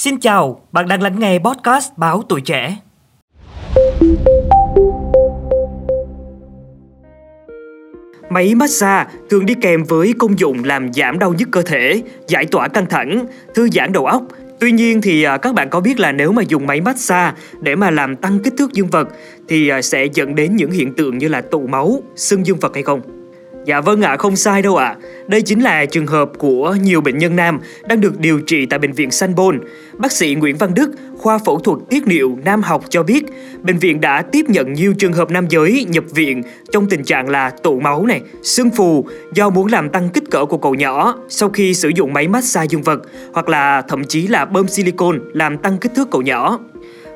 Xin chào, bạn đang lắng nghe podcast Báo Tuổi Trẻ. Máy massage thường đi kèm với công dụng làm giảm đau nhức cơ thể, giải tỏa căng thẳng, thư giãn đầu óc. Tuy nhiên thì à, các bạn có biết là nếu mà dùng máy massage để mà làm tăng kích thước dương vật thì à, sẽ dẫn đến những hiện tượng như là tụ máu, sưng dương vật hay không? Dạ vâng ạ, à, không sai đâu ạ. À. Đây chính là trường hợp của nhiều bệnh nhân nam đang được điều trị tại bệnh viện Sanh Pôn. Bác sĩ Nguyễn Văn Đức, khoa phẫu thuật tiết niệu nam học cho biết, bệnh viện đã tiếp nhận nhiều trường hợp nam giới nhập viện trong tình trạng là tụ máu này, sưng phù do muốn làm tăng kích cỡ của cậu nhỏ sau khi sử dụng máy massage dương vật hoặc là thậm chí là bơm silicone làm tăng kích thước cậu nhỏ.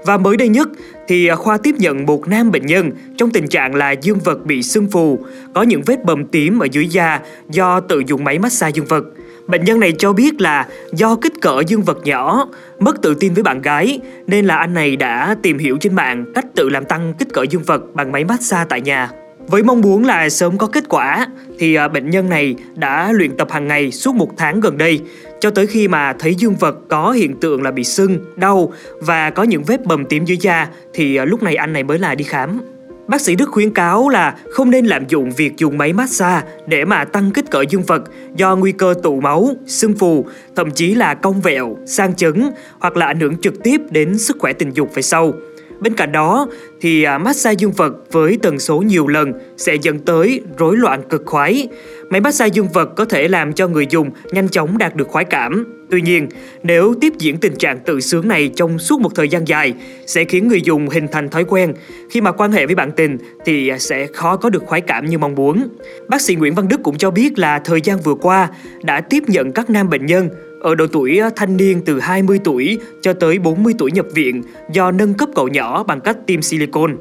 Và mới đây nhất thì à, khoa tiếp nhận một nam bệnh nhân trong tình trạng là dương vật bị sưng phù, có những vết bầm tím ở dưới da do tự dùng máy massage dương vật. Bệnh nhân này cho biết là do kích cỡ dương vật nhỏ, mất tự tin với bạn gái nên là anh này đã tìm hiểu trên mạng cách tự làm tăng kích cỡ dương vật bằng máy massage tại nhà. Với mong muốn là sớm có kết quả thì à, bệnh nhân này đã luyện tập hàng ngày suốt một tháng gần đây cho tới khi mà thấy dương vật có hiện tượng là bị sưng, đau và có những vết bầm tím dưới da thì à, lúc này anh này mới là đi khám. Bác sĩ Đức khuyến cáo là không nên lạm dụng việc dùng máy massage để mà tăng kích cỡ dương vật do nguy cơ tụ máu, sưng phù, thậm chí là cong vẹo, sang chấn hoặc là ảnh hưởng trực tiếp đến sức khỏe tình dục về sau. Bên cạnh đó thì à, massage dương vật với tần số nhiều lần sẽ dẫn tới rối loạn cực khoái. Máy massage dương vật có thể làm cho người dùng nhanh chóng đạt được khoái cảm. Tuy nhiên, nếu tiếp diễn tình trạng tự sướng này trong suốt một thời gian dài sẽ khiến người dùng hình thành thói quen. Khi mà quan hệ với bạn tình thì à, sẽ khó có được khoái cảm như mong muốn. Bác sĩ Nguyễn Văn Đức cũng cho biết là thời gian vừa qua đã tiếp nhận các nam bệnh nhân ở độ tuổi thanh niên từ 20 tuổi cho tới 40 tuổi nhập viện do nâng cấp cậu nhỏ bằng cách tiêm silicone.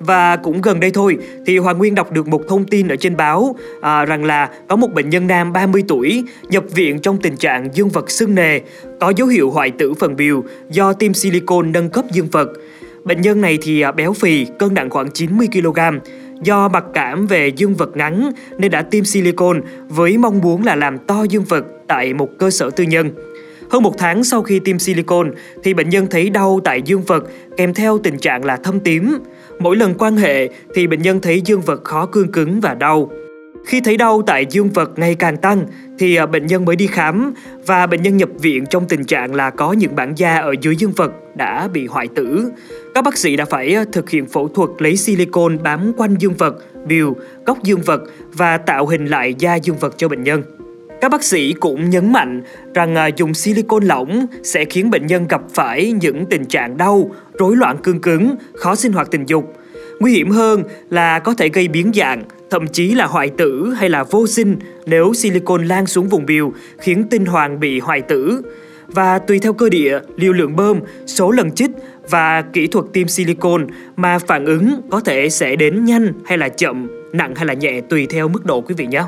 Và cũng gần đây thôi thì Hoàng Nguyên đọc được một thông tin ở trên báo à, rằng là có một bệnh nhân nam 30 tuổi nhập viện trong tình trạng dương vật sưng nề, có dấu hiệu hoại tử phần biểu do tiêm silicone nâng cấp dương vật. Bệnh nhân này thì à, béo phì, cân nặng khoảng 90 kg. Do mặc cảm về dương vật ngắn nên đã tiêm silicone với mong muốn là làm to dương vật tại một cơ sở tư nhân. Hơn một tháng sau khi tiêm silicone thì bệnh nhân thấy đau tại dương vật kèm theo tình trạng là thâm tím. Mỗi lần quan hệ thì bệnh nhân thấy dương vật khó cương cứng và đau. Khi thấy đau tại dương vật ngày càng tăng thì à, bệnh nhân mới đi khám và bệnh nhân nhập viện trong tình trạng là có những bản da ở dưới dương vật đã bị hoại tử. Các bác sĩ đã phải à, thực hiện phẫu thuật lấy silicone bám quanh dương vật, biểu, góc dương vật và tạo hình lại da dương vật cho bệnh nhân. Các bác sĩ cũng nhấn mạnh rằng à, dùng silicone lỏng sẽ khiến bệnh nhân gặp phải những tình trạng đau, rối loạn cương cứng, khó sinh hoạt tình dục. Nguy hiểm hơn là có thể gây biến dạng, thậm chí là hoại tử hay là vô sinh nếu silicone lan xuống vùng biểu khiến tinh hoàng bị hoại tử. Và tùy theo cơ địa, liều lượng bơm, số lần chích và kỹ thuật tiêm silicone mà phản ứng có thể sẽ đến nhanh hay là chậm, nặng hay là nhẹ tùy theo mức độ quý vị nhé.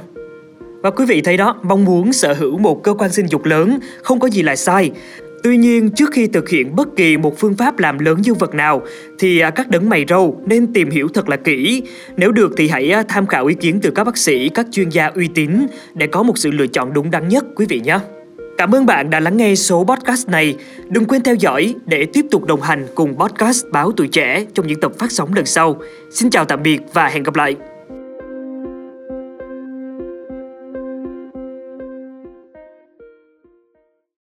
Và quý vị thấy đó, mong muốn sở hữu một cơ quan sinh dục lớn không có gì là sai. Tuy nhiên, trước khi thực hiện bất kỳ một phương pháp làm lớn dương vật nào thì à, các đấng mày râu nên tìm hiểu thật là kỹ. Nếu được thì hãy à, tham khảo ý kiến từ các bác sĩ, các chuyên gia uy tín để có một sự lựa chọn đúng đắn nhất quý vị nhé. Cảm ơn bạn đã lắng nghe số podcast này. Đừng quên theo dõi để tiếp tục đồng hành cùng podcast Báo Tuổi Trẻ trong những tập phát sóng lần sau. Xin chào tạm biệt và hẹn gặp lại.